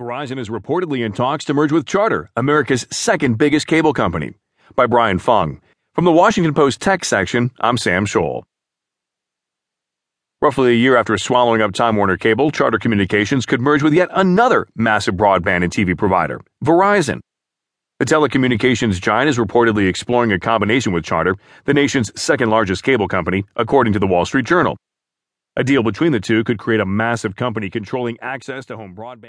Verizon is reportedly in talks to merge with Charter, America's second biggest cable company. By Brian Fung. From the Washington Post tech section, I'm Sam Scholl. Roughly a year after swallowing up Time Warner Cable, Charter Communications could merge with yet another massive broadband and TV provider, Verizon. The telecommunications giant is reportedly exploring a combination with Charter, the nation's second largest cable company, according to the Wall Street Journal. A deal between the two could create a massive company controlling access to home broadband.